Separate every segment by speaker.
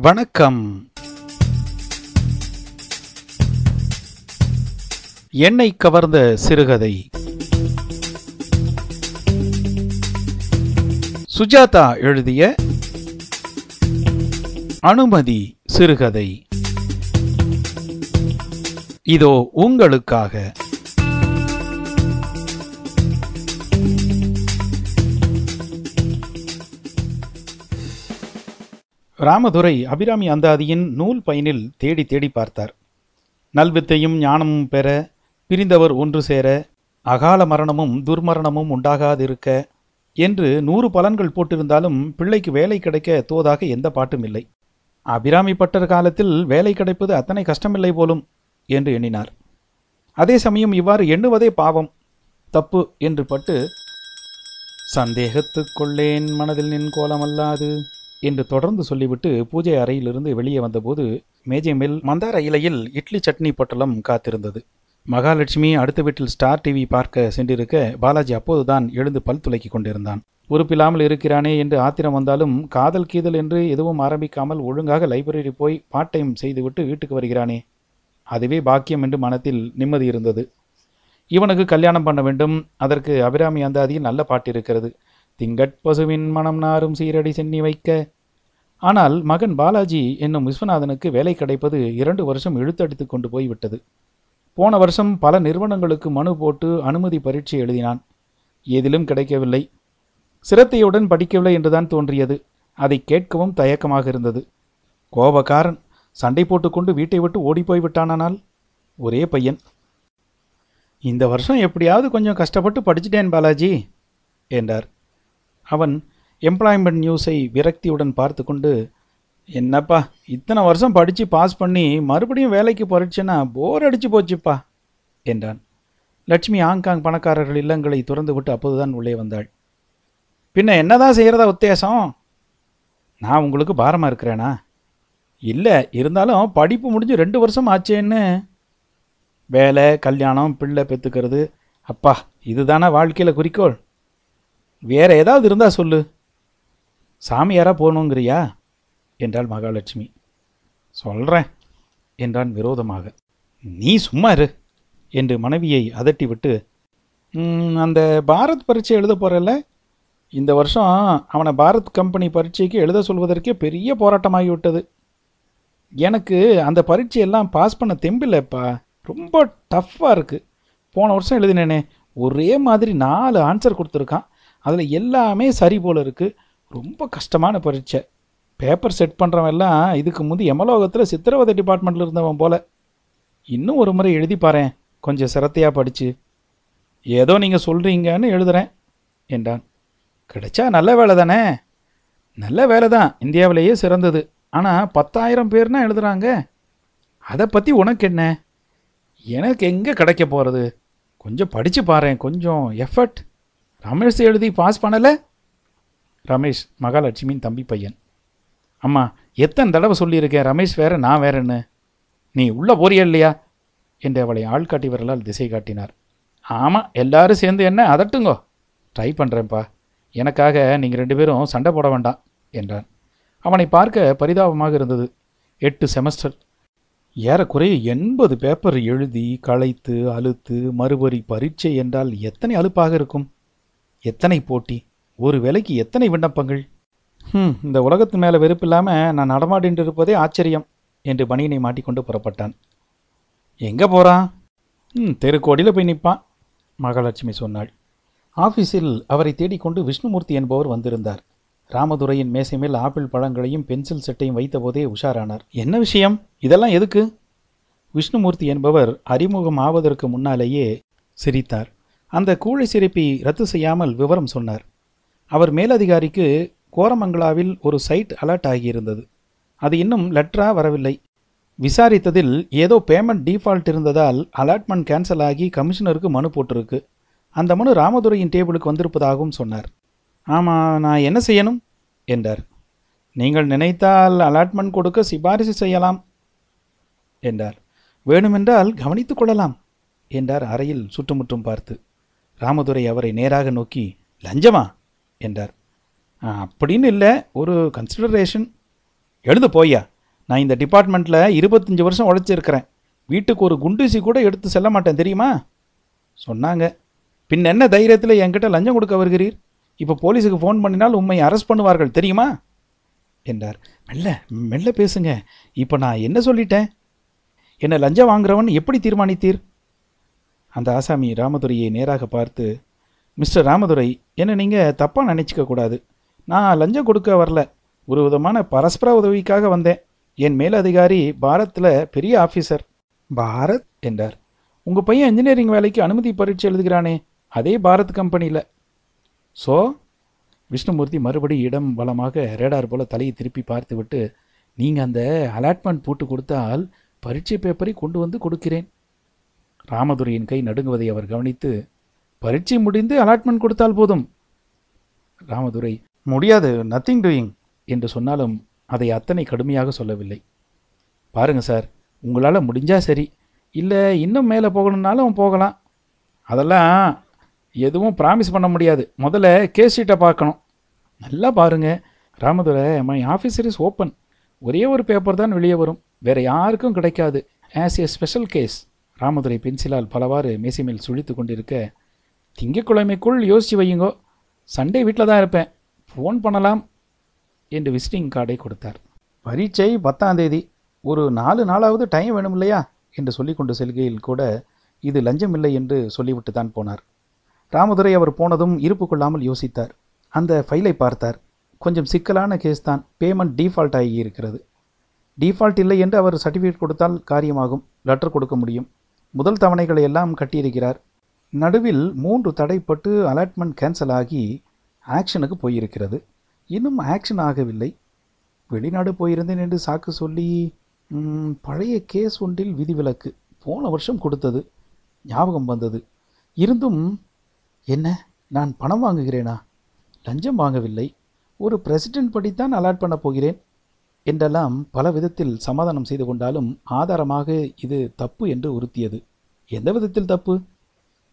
Speaker 1: வணக்கம். என்னை கவர்ந்த சிறுகதை. சுஜாதா எழுதிய அனுமதி சிறுகதை. இதோ உங்களுக்காக. ராமதுரை அபிராமி அந்தாதியின் நூல் பயனில் தேடி தேடி பார்த்தார். நல்வித்தையும் ஞானமும் பெற பிரிந்தவர் ஒன்று சேர அகால மரணமும் துர்மரணமும் உண்டாகாதிருக்க என்று நூறு பலன்கள் போட்டிருந்தாலும் பிள்ளைக்கு வேலை கிடைக்க தோதாக எந்த பாட்டும் இல்லை. அபிராமி பட்டர் காலத்தில் வேலை கிடைப்பது அத்தனை கஷ்டமில்லை போலும் என்று எண்ணினார். அதே சமயம் இவ்வாறு எண்ணுவதே பாவம் தப்பு என்று பட்டு சந்தேகத்துக்கொள்ளேன் மனதில் நின் கோலமல்லாது என்று தொடர்ந்து சொல்லிவிட்டு பூஜை அறையிலிருந்து வெளியே வந்தபோது மேஜை மேல் மந்தார இலையில் இட்லி சட்னி பொட்டலம் காத்திருந்தது. மகாலட்சுமி அடுத்த வீட்டில் ஸ்டார் டிவி பார்க்க சென்றிருக்க பாலாஜி அப்போதுதான் எழுந்து பல் துலக்கி கொண்டிருந்தான். உறுப்பில்லாமல் இருக்கிறானே என்று ஆத்திரம் வந்தாலும் காதல் கீதல் என்று எதுவும் ஆரம்பிக்காமல் ஒழுங்காக லைப்ரரி போய் பார்ட் டைம் செய்துவிட்டு வீட்டுக்கு வருகிறானே. அதுவே பாக்கியம் என்று மனத்தில் நிம்மதி இருந்தது. இவனுக்கு கல்யாணம் பண்ண வேண்டும். அதற்கு அபிராமி அந்தாதியில் நல்ல பாட்டு இருக்கிறது. திங்கட் பசுவின் மனம் நாரும் சீரடி சென்னி வைக்க. ஆனால் மகன் பாலாஜி என்னும் விஸ்வநாதனுக்கு வேலை கிடைப்பது இரண்டு வருஷம் இழுத்தடித்து கொண்டு போய்விட்டது. போன வருஷம் பல நிறுவனங்களுக்கு மனு போட்டு அனுமதி பரீட்சை எழுதினான். ஏதிலும் கிடைக்கவில்லை. சிரத்தையுடன் படிக்கவில்லை என்றுதான் தோன்றியது. அதை கேட்கவும் தயக்கமாக இருந்தது. கோபக்காரன் சண்டை போட்டுக்கொண்டு வீட்டை விட்டு ஓடிப்போய் விட்டானால் ஒரே பையன். இந்த வருஷம் எப்படியாவது கொஞ்சம் கஷ்டப்பட்டு படிச்சிட்டேன் பாலாஜி என்றார். அவன் எம்ப்ளாய்மெண்ட் நியூஸை விரக்தியுடன் பார்த்து கொண்டு என்னப்பா இத்தனை வருஷம் படித்து பாஸ் பண்ணி மறுபடியும் வேலைக்கு போறச்சுன்னா போர் அடிச்சு போச்சுப்பா என்றான். லட்சுமி ஆங்காங் பணக்காரர்கள் இல்லங்களை திறந்து விட்டு அப்போதுதான் உள்ளே வந்தாள். பின்ன என்னதான் செய்கிறதா உத்தேசம்? நான் உங்களுக்கு பாரமாக இருக்கிறேனா? இல்லை இருந்தாலும் படிப்பு முடிஞ்சு ரெண்டு வருஷம் ஆச்சேன்னு. வேலை கல்யாணம் பிள்ளை பெற்றுக்கிறது அப்பா இதுதானா வாழ்க்கையில் குறிக்கோள்? வேற ஏதாவது இருந்தால் சொல்லு. சாமியாரா போகணுங்கிறியா? என்றாள் மகாலட்சுமி. சொல்கிறேன் என்றான் விரோதமாக. நீ சும்மா இரு என்று மனைவியை அதட்டிவிட்டு அந்த பாரத் பரீட்சை எழுத போகிறல்ல இந்த வருஷம் அவனை பாரத் கம்பெனி பரீட்சைக்கு எழுத சொல்வதற்கே பெரிய போராட்டமாகிவிட்டது. எனக்கு அந்த பரீட்சையெல்லாம் பாஸ் பண்ண தெம்பில்லைப்பா. ரொம்ப டஃப்பாக இருக்குது போன வருஷம் எழுதினேனே. ஒரே மாதிரி நாலு ஆன்சர் கொடுத்துருக்கான். அதில் எல்லாமே சரி போல் இருக்குது ரொம்ப கஷ்டமான பரீட்சை. பேப்பர் செட் பண்ணுறவன் எல்லாம் இதுக்கு முந்தி எமலோகத்தில் சித்திரவதை டிபார்ட்மெண்ட்டில் இருந்தவன் போல். இன்னும் ஒரு முறை எழுதி பாரேன். கொஞ்சம் சிரத்தையாக படித்து ஏதோ நீங்கள் சொல்கிறீங்கன்னு எழுதுகிறேன் என்றான். கிடைச்சா நல்ல வேலை தானே? நல்ல வேலை தான். இந்தியாவிலேயே சிறந்தது. ஆனால் பத்தாயிரம் பேர்னா எழுதுகிறாங்க அதை பற்றி உனக்கு என்ன? எனக்கு எங்கே கிடைக்க போகிறது கொஞ்சம் படித்து பாரேன். கொஞ்சம் எஃபர்ட் ரமேஷ் எழுதி பாஸ் பண்ணலை? ரமேஷ் மகாலட்சுமியின் தம்பி பையன். அம்மா எத்தனை தடவை சொல்லியிருக்கேன் ரமேஷ் வேற நான் வேறன்னு? நீ உள்ளே போறியா இல்லையா? என்று அவளை ஆள்காட்டி வரலால் திசை காட்டினார். ஆமாம் எல்லாரும் சேர்ந்து என்ன அதட்டுங்கோ. ட்ரை பண்ணுறேன்ப்பா எனக்காக நீங்கள் ரெண்டு பேரும் சண்டை போட வேண்டாம் என்றான். அவனை பார்க்க பரிதாபமாக இருந்தது. எட்டு செமஸ்டர். ஏறக்குறைய எண்பது பேப்பர் எழுதி களைத்து அழுத்து மறுபடி பரீட்சை என்றால் எத்தனை அலுப்பாக இருக்கும்? எத்தனை போட்டி? ஒரு வேலைக்கு எத்தனை விண்ணப்பங்கள்? ஹம் இந்த உலகத்து மேலே வெறுப்பு இல்லாமல் நான் நடமாடின்றிருப்பதே இருப்பதே ஆச்சரியம் என்று பனியனை மாட்டிக்கொண்டு புறப்பட்டான். எங்கே போகிறான் ம் தெருக்கோடியில் போய் நிற்பான் மகாலட்சுமி சொன்னாள். ஆஃபீஸில் அவரை தேடிக்கொண்டு விஷ்ணுமூர்த்தி என்பவர் வந்திருந்தார். ராமதுரையின் மேசை மேல் ஆப்பிள் பழங்களையும் பென்சில் செட்டையும் வைத்தபோதே உஷாரானார். என்ன விஷயம்? இதெல்லாம் எதுக்கு? விஷ்ணுமூர்த்தி என்பவர் அறிமுகம் ஆவதற்கு முன்னாலேயே சிரித்தார். அந்த கூழை சிரிப்பை ரத்து செய்யாமல் விவரம் சொன்னார். அவர் மேலதிகாரிக்கு கோரமங்கலாவில் ஒரு சைட் அலர்ட் ஆகியிருந்தது. அது இன்னும் லெட்டரா வரவில்லை. விசாரித்ததில் ஏதோ பேமெண்ட் டீஃபால்ட் இருந்ததால் அலாட்மெண்ட் கேன்சல் ஆகி கமிஷனருக்கு மனு போட்டிருக்கு. அந்த மனு ராமதுரையின் டேபிளுக்கு வந்திருப்பதாகவும் சொன்னார். ஆமாம் நான் என்ன செய்யணும்? என்றார். நீங்கள் நினைத்தால் அலாட்மெண்ட் கொடுக்க சிபாரிசு செய்யலாம் என்றார். வேணுமென்றால் கவனித்துக் கொள்ளலாம் என்றார் அறையில் சுற்றுமுற்றும் பார்த்து. ராமதுரை அவரை நேராக நோக்கி லஞ்சமா? என்றார். அப்படின்னு இல்லை. ஒரு கன்சிடரேஷன் எழுந்து போய்யா. நான் இந்த டிபார்ட்மெண்ட்டில் இருபத்தஞ்சி வருஷம் உழைச்சிருக்கிறேன். வீட்டுக்கு ஒரு குண்டூசி கூட எடுத்து செல்ல மாட்டேன் தெரியுமா? சொன்னாங்க. பின் என்ன தைரியத்தில் என்கிட்ட லஞ்சம் கொடுக்க வருகிறீர்? இப்போ போலீஸுக்கு ஃபோன் பண்ணினால் உண்மை அரெஸ்ட் பண்ணுவார்கள் தெரியுமா? என்றார். மெல்ல மெல்ல பேசுங்க. இப்போ நான் என்ன சொல்லிட்டேன்? என்னை லஞ்சம் வாங்குறவன் எப்படி தீர்மானித்தீர்? அந்த ஆசாமி ராமதுரையை நேராக பார்த்து மிஸ்டர் ராமதுரை என்ன நீங்கள் தப்பாக நினச்சிக்க கூடாது. நான் லஞ்சம் கொடுக்க வரல. ஒரு விதமான பரஸ்பர உதவிக்காக வந்தேன். என் மேலதிகாரி பாரத்தில் பெரிய ஆஃபீஸர் பாரத்? என்றார். உங்கள் பையன் இன்ஜினியரிங் வேலைக்கு அனுமதி பரீட்சை எழுதுகிறானே. அதே பாரத் கம்பெனியில் ஸோ விஷ்ணுமூர்த்தி மறுபடி இடம் வளமாக ரேடார் போல தலையை திருப்பி பார்த்துவிட்டு நீங்கள் அந்த அலாட்மெண்ட் போட்டு கொடுத்தால் பரீட்சை பேப்பரை கொண்டு வந்து கொடுக்கிறேன். ராமதுரையின் கை நடுங்குவதை அவர் கவனித்து பரீட்சை முடிந்து அலாட்மெண்ட் கொடுத்தால் போதும். ராமதுரை முடியாது. நத்திங் டூயிங் என்று சொன்னாலும் அதை அத்தனை கடுமையாக சொல்லவில்லை. பாருங்க சார் உங்களால் முடிஞ்சா சரி. இல்லை இன்னும் மேலே போகணுன்னாலும் போகலாம். அதெல்லாம் எதுவும் ப்ராமிஸ் பண்ண முடியாது. முதல்ல கேஸ் ஷீட்டை பார்க்கணும். நல்லா பாருங்கள் Ramadurai my officer is open ஒரே ஒரு பேப்பர் தான் வெளியே வரும். வேறு யாருக்கும் கிடைக்காது. As a special case Ramadurai பென்சிலால் பலவாறு மேசை மேல் சுழித்து கொண்டிருக்க திங்கட்கிழமைக்குள் யோசிச்சு வையுங்கோ. சண்டே வீட்டில் தான் இருப்பேன். ஃபோன் பண்ணலாம். என்று விசிட்டிங் கார்டை கொடுத்தார். பரீட்சை பத்தாம் தேதி. ஒரு நாலு நாளாவது டைம் வேணும் இல்லையா என்று சொல்லிக்கொண்டு செல்கையில் கூட இது லஞ்சம் இல்லை என்று சொல்லிவிட்டு தான் போனார். ராமதுரை அவர் போனதும் இருப்பு கொள்ளாமல் யோசித்தார். அந்த ஃபைலை பார்த்தார். கொஞ்சம் சிக்கலான கேஸ் தான். பேமெண்ட் டீஃபால்ட் ஆகி இருக்கிறது டீஃபால்ட் இல்லை என்று அவர் சர்டிஃபிகேட் கொடுத்தால் காரியமாகும். லெட்டர் கொடுக்க முடியும். முதல் தவணைகளை எல்லாம் கட்டியிருக்கிறார். நடுவில் மூன்று தடைப்பட்டு அலாட்மெண்ட் கேன்சல் ஆகி ஆக்ஷனுக்கு போயிருக்கிறது. இன்னும் ஆக்ஷன் ஆகவில்லை. வெளிநாடு போயிருந்தேன் என்று சாக்கு சொல்லி பழைய கேஸ் ஒன்றில் விதிவிலக்கு போன வருஷம் கொடுத்தது. ஞாபகம் வந்தது. இருந்தும் என்ன நான் பணம் வாங்குகிறேனா? லஞ்சம் வாங்கவில்லை. ஒரு பிரசிடென்ட் படித்தான் அலாட் பண்ண போகிறேன். என்றெல்லாம் பல விதத்தில் சமாதானம் செய்து கொண்டாலும் ஆதாரமாக இது தப்பு என்று உறுத்தியது. எந்த விதத்தில் தப்பு?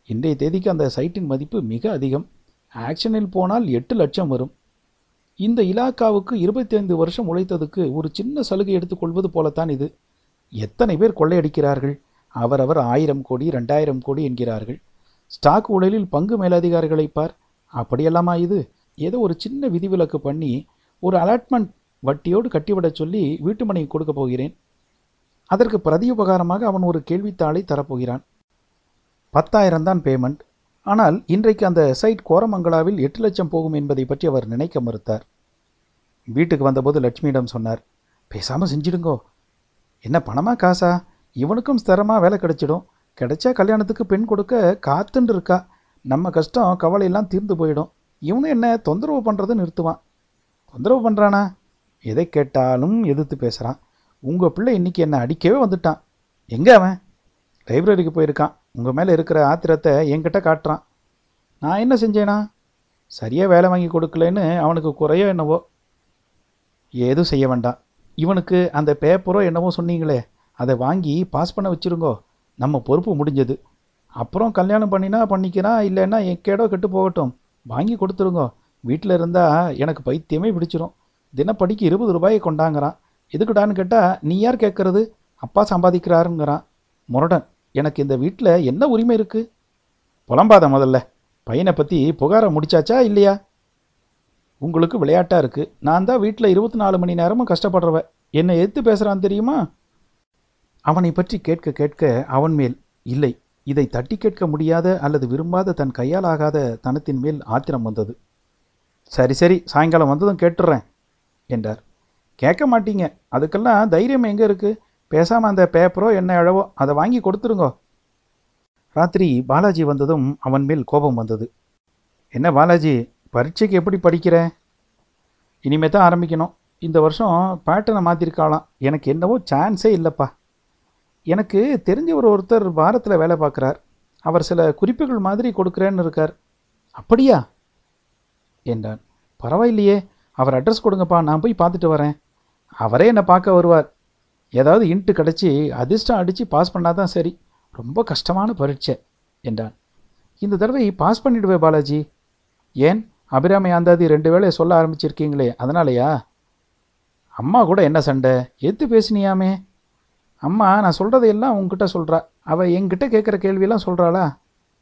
Speaker 1: இன்றைய தேதிக்கு அந்த சைட்டின் மதிப்பு மிக அதிகம். ஆக்ஷனில் போனால் எட்டு லட்சம் வரும். இந்த இலாக்காவுக்கு இருபத்தைந்து வருஷம் உழைத்ததுக்கு ஒரு சின்ன சலுகை எடுத்துக்கொள்வது போலத்தான் இது. எத்தனை பேர் கொள்ளையடிக்கிறார்கள்? அவரவர் ஆயிரம் கோடி ரெண்டாயிரம் கோடி என்கிறார்கள். ஸ்டாக் ஊழலில் பங்கு மேலதிகாரிகளை பார். அப்படியெல்லாமா இது? ஏதோ ஒரு சின்ன விதிவிலக்கு பண்ணி ஒரு அலாட்மெண்ட் வட்டியோடு கட்டிவிடச் சொல்லி வீட்டுமனை கொடுக்க போகிறேன். அதற்கு பிரதி உபகாரமாக அவன் ஒரு கேள்வித்தாளை தரப்போகிறான். பத்தாயிரம் தான் பேமெண்ட் ஆனால் இன்றைக்கு அந்த சைட் கோரமங்கலாவில் எட்டு லட்சம் போகும் என்பதை பற்றி அவர் நினைக்க மறுத்தார். வீட்டுக்கு வந்தபோது லட்சுமியிடம் சொன்னார் பேசாமல் செஞ்சிடுங்கோ. என்ன பணமா காசா? இவனுக்கும் ஸ்திரமாக வேலை கிடைச்சிடும். கிடைச்சா கல்யாணத்துக்கு பெண் கொடுக்க காத்துன்னு இருக்கா. நம்ம கஷ்டம் கவலையெல்லாம் தீர்ந்து போயிடும். இவனும் என்ன தொந்தரவு பண்ணுறதை நிறுத்துவான். தொந்தரவு பண்ணுறானா எதை கேட்டாலும் எதிர்த்து பேசுகிறான் உங்கள் பிள்ளை இன்னைக்கு என்னை அடிக்கவே வந்துட்டான். எங்கே அவன்? லைப்ரரிக்கு போயிருக்கான். உங்கள் மேலே இருக்கிற ஆத்திரத்தை என்கிட்ட காட்டுறான். நான் என்ன செஞ்சேனா? சரியாக வேலை வாங்கி கொடுக்கலன்னு அவனுக்கு குறையோ என்னவோ? ஏதும் செய்ய வேண்டாம். இவனுக்கு அந்த பேப்பரோ என்னவோ சொன்னீங்களே அதை வாங்கி பாஸ் பண்ண வச்சிருங்கோ. நம்ம பொறுப்பு முடிஞ்சது. அப்புறம் கல்யாணம் பண்ணினா பண்ணிக்கிறான் இல்லைன்னா என் கேடோ கெட்டு போகட்டும். வாங்கி கொடுத்துருங்கோ. வீட்டில் இருந்தால் எனக்கு பைத்தியமே பிடிச்சிரும். தினப்படிக்கு இருபது ரூபாயை கொண்டாங்கிறான். எதுக்குடான்னு கேட்டால் நீ யார் கேட்குறது அப்பா சம்பாதிக்கிறாருங்கிறான். முரடன் எனக்கு இந்த வீட்டில் என்ன உரிமை இருக்குது புலம்பாத முதல்ல. பையனை பற்றி புகாரை முடிச்சாச்சா இல்லையா? உங்களுக்கு விளையாட்டாக இருக்குது நான் தான் வீட்டில் இருபத்தி நாலு மணி நேரமும் கஷ்டப்படுறவ. என்னை எதிர்த்து பேசுகிறான் தெரியுமா? அவனை பற்றி கேட்க கேட்க அவன் மேல் இல்லை இதை தட்டி கேட்க முடியாத அல்லது விரும்பாத தன் கையால் ஆகாத தனத்தின் மேல் ஆத்திரம் வந்தது. சரி சரி சாயங்காலம் வந்ததும் கேட்டுடுறேன் என்றார். கேட்க மாட்டீங்க. அதுக்கெல்லாம் தைரியம் எங்கே இருக்குது பேசாமல் அந்த பேப்பரோ என்ன அழவோ அதை வாங்கி கொடுத்துருங்கோ. ராத்திரி பாலாஜி வந்ததும் அவன் மேல் கோபம் வந்தது. என்ன பாலாஜி பரீட்சைக்கு எப்படி படிக்கிற? இனிமே தான் ஆரம்பிக்கணும். இந்த வருஷம் பேட்டர்னை மாற்றிருக்காளாம் எனக்கு என்னவோ சான்ஸே இல்லைப்பா. எனக்கு தெரிஞ்சவர் ஒருத்தர் வாரத்தில் வேலை பார்க்குறார். அவர் சில குறிப்புகள் மாதிரி கொடுக்குறேன்னு இருக்கார். அப்படியா? என்றான். பரவாயில்லையே. அவர் அட்ரஸ் கொடுங்கப்பா நான் போய் பார்த்துட்டு வரேன். அவரே என்னை பார்க்க வருவார். ஏதாவது இன்ட்டு கிடச்சி அதிர்ஷ்டம் அடித்து பாஸ் பண்ணாதான் சரி. ரொம்ப கஷ்டமான பரீட்சை என்றான். இந்த தடவை பாஸ் பண்ணிடுவே பாலாஜி. ஏன்? அபிராமி ஆந்தாதி ரெண்டு வேளை சொல்ல ஆரம்பிச்சிருக்கீங்களே அதனாலயா? அம்மா கூட என்ன சண்டை? எத்து பேசினியாமே. அம்மா நான் சொல்கிறதையெல்லாம் உங்ககிட்ட சொல்கிறா அவள் என்கிட்ட கேட்குற கேள்வியெல்லாம் சொல்கிறாளா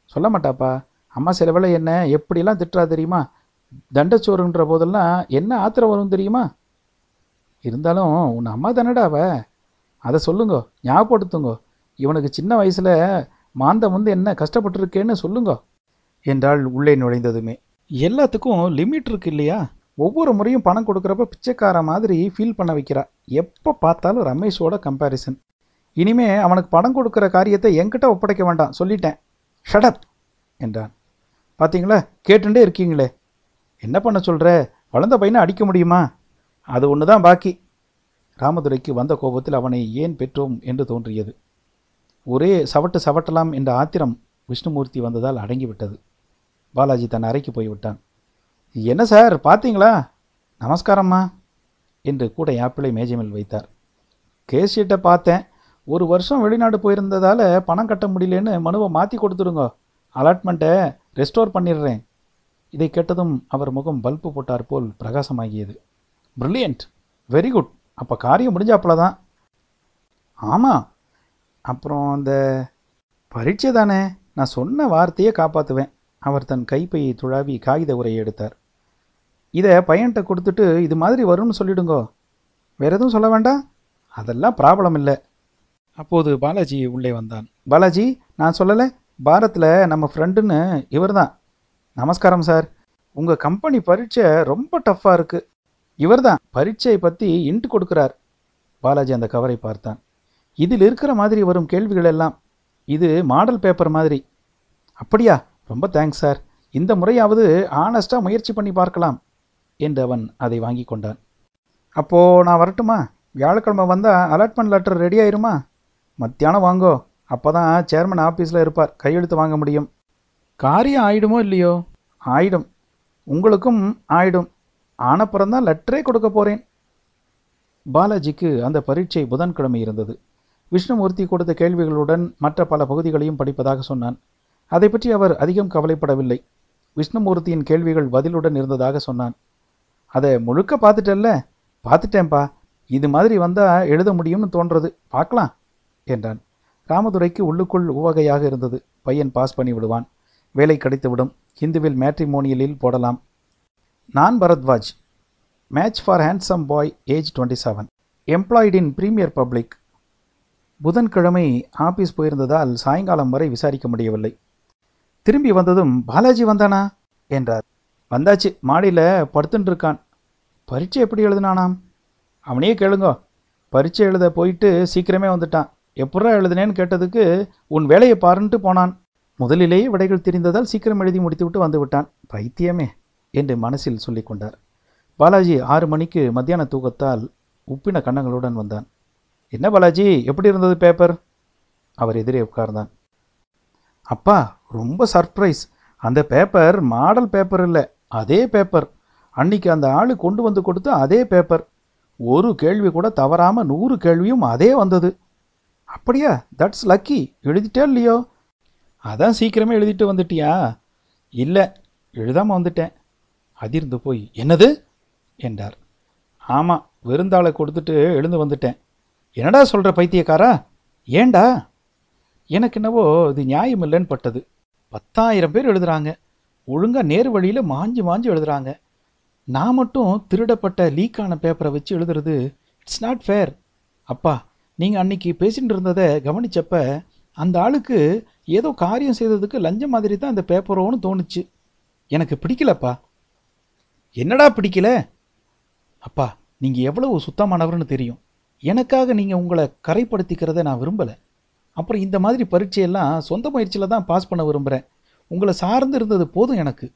Speaker 1: சொல்ல மாட்டாப்பா. அம்மா சில வேளை என்ன எப்படிலாம் திட்டுறா தெரியுமா? தண்டச்சோறுன்ற போதெல்லாம் என்ன ஆத்திரம் வரும் தெரியுமா? இருந்தாலும் உன் அம்மா தானடா அவ. அதை சொல்லுங்க ஞாபகப்படுத்துங்க. இவனுக்கு சின்ன வயசில் மாந்தம் வந்து என்ன கஷ்டப்பட்டிருக்கேன்னு சொல்லுங்க. என்றாள் உள்ளே நுழைந்ததுமே. எல்லாத்துக்கும் லிமிட் இருக்கு இல்லையா? ஒவ்வொரு முறையும் பணம் கொடுக்குறப்ப பிச்சைக்கார மாதிரி ஃபீல் பண்ண வைக்கிறா. எப்போ பார்த்தாலும் ரமேஷோட கம்பேரிசன் இனிமே அவனுக்கு பணம் கொடுக்குற காரியத்தை என்கிட்ட ஒப்படைக்க வேண்டாம். சொல்லிட்டேன். ஷடப் என்றான். பார்த்தீங்களா கேட்டுட்டே இருக்கீங்களே. என்ன பண்ண சொல்கிற வளர்ந்த பையனை அடிக்க முடியுமா? அது ஒன்று தான் பாக்கி. ராமதுரைக்கு வந்த கோபத்தில் அவனை ஏன் பெற்றோம் என்று தோன்றியது. ஒரே சவட்டு சவட்டலாம் என்ற ஆத்திரம் விஷ்ணுமூர்த்தி வந்ததால் அடங்கிவிட்டது. பாலாஜி தன் அறைக்கு போய்விட்டான். என்ன சார் பார்த்தீங்களா? நமஸ்காரம்மா என்று கூட ஆப்பிளை மேஜமேல் வைத்தார். கேஸ் ஷீட்டை பார்த்தேன். ஒரு வருஷம் வெளிநாடு போயிருந்ததால் பணம் கட்ட முடியலன்னு மனுவை மாற்றி கொடுத்துருங்கோ அலாட்மெண்ட்டை ரெஸ்டோர் பண்ணிடுறேன். இதை கேட்டதும் அவர் முகம் பல்பு போட்டார் போல் பிரகாசமாகியது. பிரில்லியன்ட் வெரி குட் அப்போ காரியம் முடிஞ்சாப்புல தான் ஆமாம் அப்புறம் அந்த பரீட்சை தானே. நான் சொன்ன வார்த்தையே காப்பாற்றுவேன் அவர் தன் கைப்பையை துழாவி காகித உரையை எடுத்தார். இதை பையன்கிட்ட கொடுத்துட்டு இது மாதிரி வரும்னு சொல்லிடுங்கோ. வேற எதுவும் சொல்ல வேண்டாம். அதெல்லாம் ப்ராப்ளம் இல்லை. அப்போது பாலாஜி உள்ளே வந்தான். பாலாஜி நான் சொல்லலை. பாரத்தில் நம்ம ஃப்ரெண்டுன்னு இவர் தான் நமஸ்காரம் சார். உங்கள் கம்பெனி பரீட்சை ரொம்ப டஃப்பாக இருக்குது இவர் தான் பரீட்சையை பற்றி இன்ட்டு கொடுக்குறார். பாலாஜி அந்த கவரை பார்த்தான். இதில் இருக்கிற மாதிரி வரும் கேள்விகள் எல்லாம். இது மாடல் பேப்பர் மாதிரி. அப்படியா? ரொம்ப தேங்க்ஸ் சார். இந்த முறையாவது ஆனஸ்டாக முயற்சி பண்ணி பார்க்கலாம் என்று அவன் அதை வாங்கி கொண்டான். அப்போது நான் வரட்டுமா? வியாழக்கிழமை வந்தால் அலாட்மெண்ட் லெட்டர் ரெடி ஆயிருமா? மத்தியானம் வாங்கோ. அப்போ தான் சேர்மன் ஆஃபீஸில் இருப்பார். கையெழுத்து வாங்க முடியும். காரியம் ஆயிடுமோ இல்லையோ? ஆயிடும். உங்களுக்கும் ஆயிடும். ஆனப்புறந்தான் லெட்டரே கொடுக்க போகிறேன் பாலாஜிக்கு அந்த பரீட்சை புதன்கிழமை இருந்தது. விஷ்ணுமூர்த்தி கொடுத்த கேள்விகளுடன் மற்ற பல பகுதிகளையும் படிப்பதாக சொன்னான். அதை பற்றி அவர் அதிகம் கவலைப்படவில்லை. விஷ்ணுமூர்த்தியின் கேள்விகள் பதிலுடன் இருந்ததாக சொன்னான். அதை முழுக்க பார்த்துட்டல்ல? பார்த்துட்டேன்ப்பா இது மாதிரி வந்தால் எழுத முடியும்னு தோன்றது. பார்க்கலாம் என்றான். ராமதுரைக்கு உள்ளுக்குள் உவகையாக இருந்தது. பையன் பாஸ் பண்ணி விடுவான். வேலை கிடைத்துவிடும். ஹிந்துவில் மேட்ரிமோனியலில் போடலாம். நான் Bharadwaj. Match for handsome boy age twenty seven employed in premier public புதன்கிழமை ஆபீஸ் போயிருந்ததால் சாயங்காலம் வரை விசாரிக்க முடியவில்லை. திரும்பி வந்ததும் பாலாஜி வந்தானா? என்றார். வந்தாச்சு. மாடியில் படுத்துட்டு இருக்கான். பரீட்சை எப்படி எழுதுனானாம்? அவனையே கேளுங்கோ. பரீட்சை எழுத போயிட்டு சீக்கிரமே வந்துட்டான். எப்பட்றா எழுதுனேன்னு கேட்டதுக்கு உன் வேலையை பாருன்ட்டு போனான். முதலிலேயே விடைகள் தெரிந்ததால் சீக்கிரம் எழுதி முடித்துவிட்டு வந்துவிட்டான். பைத்தியமே! என்று மனசில் சொல்லி கொண்டார். பாலாஜி ஆறு மணிக்கு மத்தியான தூக்கத்தால் உப்பின கன்னங்களுடன் வந்தான். என்ன பாலாஜி எப்படி இருந்தது பேப்பர் அவர் எதிரே உட்கார்ந்தான். அப்பா ரொம்ப சர்ப்ரைஸ் அந்த பேப்பர் மாடல் பேப்பர் இல்லை அதே பேப்பர் அன்னைக்கு அந்த ஆள் கொண்டு வந்து கொடுத்த அதே பேப்பர் ஒரு கேள்வி கூட தவறாமல் நூறு கேள்வியும் அதே வந்தது. அப்படியா? தட்ஸ் லக்கி எழுதிட்டே இல்லையோ? அதான் சீக்கிரமே எழுதிட்டு வந்துட்டியா? இல்லை எழுதாமல் வந்துட்டேன். அதிர்ந்து போய் என்னது? என்றார். ஆமாம் விருந்தாளை கொடுத்துட்டு எழுந்து வந்துட்டேன். என்னடா சொல்கிற பைத்தியக்காரா? ஏண்டா? எனக்கு என்னவோ இது நியாயம் இல்லைன்னு பட்டது. பத்தாயிரம் பேர் எழுதுறாங்க. ஒழுங்காக நேர் வழியில் மாஞ்சு மாஞ்சு எழுதுறாங்க. நான் மட்டும் திருடப்பட்ட லீக்கான பேப்பரை வச்சு எழுதுறது இட்ஸ் நாட் ஃபேர் அப்பா நீங்கள் அன்னைக்கு பேசிகிட்டு இருந்ததை கவனிச்சப்ப அந்த ஆளுக்கு ஏதோ காரியம் செய்ததுக்கு லஞ்சம் மாதிரி தான் அந்த பேப்பரோன்னு தோணுச்சு. எனக்கு பிடிக்கலப்பா. என்னடா பிடிக்கல? அப்பா நீங்கள் எவ்வளவு சுத்தமானவர்னு தெரியும். எனக்காக நீங்கள் உங்களை கரைப்படுத்திக்கிறத நான் விரும்பலை. அப்புறம் இந்த மாதிரி பரீட்சையெல்லாம் சொந்த முயற்சியில் தான் பாஸ் பண்ண விரும்புகிறேன் உங்களை சார்ந்து இருந்தது போதும் எனக்கு.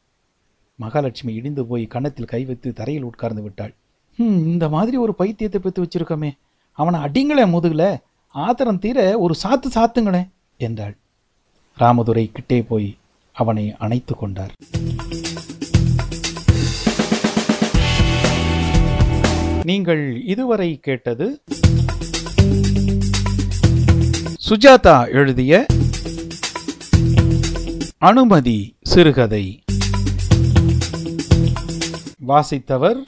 Speaker 1: மகாலட்சுமி இடிந்து போய் கன்னத்தில் கை வைத்து தரையில் உட்கார்ந்து விட்டாள். ம் இந்த மாதிரி ஒரு பைத்தியத்தை பெற்று வச்சிருக்கோமே. அவனை அடிங்களேன் முதுகலை. ஆத்திரம் தீர ஒரு சாத்து சாத்துங்களேன் என்றாள். ராமதுரை கிட்டே போய் அவனை அணைத்து கொண்டார். நீங்கள் இதுவரை கேட்டது சுஜாதா எழுதிய அனுமதி சிறுகதை. வாசித்தவர்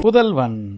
Speaker 1: புதல்வன்.